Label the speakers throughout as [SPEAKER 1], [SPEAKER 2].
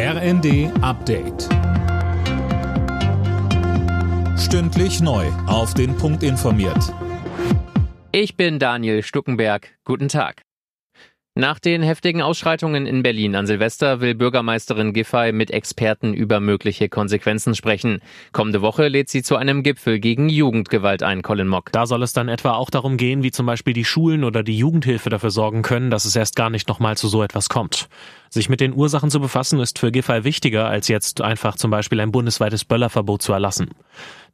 [SPEAKER 1] RND Update. Stündlich neu. Auf den Punkt informiert.
[SPEAKER 2] Ich bin Daniel Stuckenberg. Guten Tag. Nach den heftigen Ausschreitungen in Berlin an Silvester will Bürgermeisterin Giffey mit Experten über mögliche Konsequenzen sprechen. Kommende Woche lädt sie zu einem Gipfel gegen Jugendgewalt ein, Colin Mock.
[SPEAKER 3] Da soll es dann etwa auch darum gehen, wie zum Beispiel die Schulen oder die Jugendhilfe dafür sorgen können, dass es erst gar nicht nochmal zu so etwas kommt. Sich mit den Ursachen zu befassen, ist für Giffey wichtiger, als jetzt einfach zum Beispiel ein bundesweites Böllerverbot zu erlassen.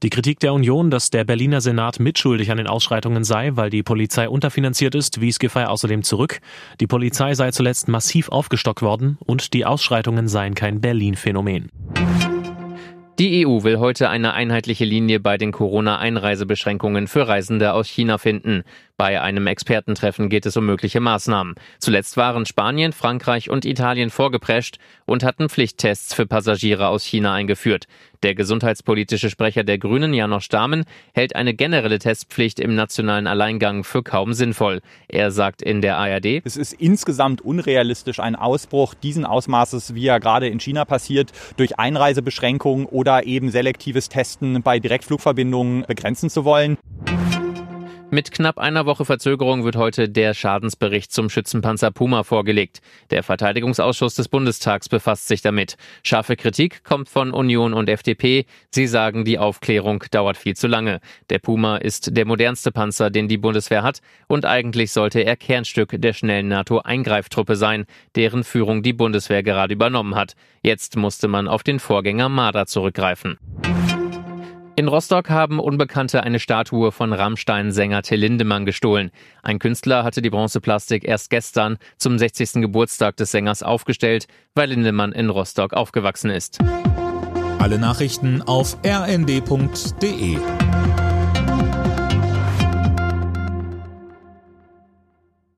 [SPEAKER 3] Die Kritik der Union, dass der Berliner Senat mitschuldig an den Ausschreitungen sei, weil die Polizei unterfinanziert ist, wies Giffey außerdem zurück. Die Polizei sei zuletzt massiv aufgestockt worden und die Ausschreitungen seien kein Berlin-Phänomen.
[SPEAKER 2] Die EU will heute eine einheitliche Linie bei den Corona-Einreisebeschränkungen für Reisende aus China finden. Bei einem Expertentreffen geht es um mögliche Maßnahmen. Zuletzt waren Spanien, Frankreich und Italien vorgeprescht und hatten Pflichttests für Passagiere aus China eingeführt. Der gesundheitspolitische Sprecher der Grünen, Janosch Dahmen, hält eine generelle Testpflicht im nationalen Alleingang für kaum sinnvoll. Er sagt in der ARD,
[SPEAKER 4] es ist insgesamt unrealistisch, einen Ausbruch diesen Ausmaßes, wie er gerade in China passiert, durch Einreisebeschränkungen oder eben selektives Testen bei Direktflugverbindungen begrenzen zu wollen.
[SPEAKER 2] Mit knapp einer Woche Verzögerung wird heute der Schadensbericht zum Schützenpanzer Puma vorgelegt. Der Verteidigungsausschuss des Bundestags befasst sich damit. Scharfe Kritik kommt von Union und FDP. Sie sagen, die Aufklärung dauert viel zu lange. Der Puma ist der modernste Panzer, den die Bundeswehr hat und eigentlich sollte er Kernstück der schnellen NATO-Eingreiftruppe sein, deren Führung die Bundeswehr gerade übernommen hat. Jetzt musste man auf den Vorgänger Marder zurückgreifen. In Rostock haben Unbekannte eine Statue von Rammstein-Sänger Till Lindemann gestohlen. Ein Künstler hatte die Bronzeplastik erst gestern zum 60. Geburtstag des Sängers aufgestellt, weil Lindemann in Rostock aufgewachsen ist.
[SPEAKER 1] Alle Nachrichten auf rnd.de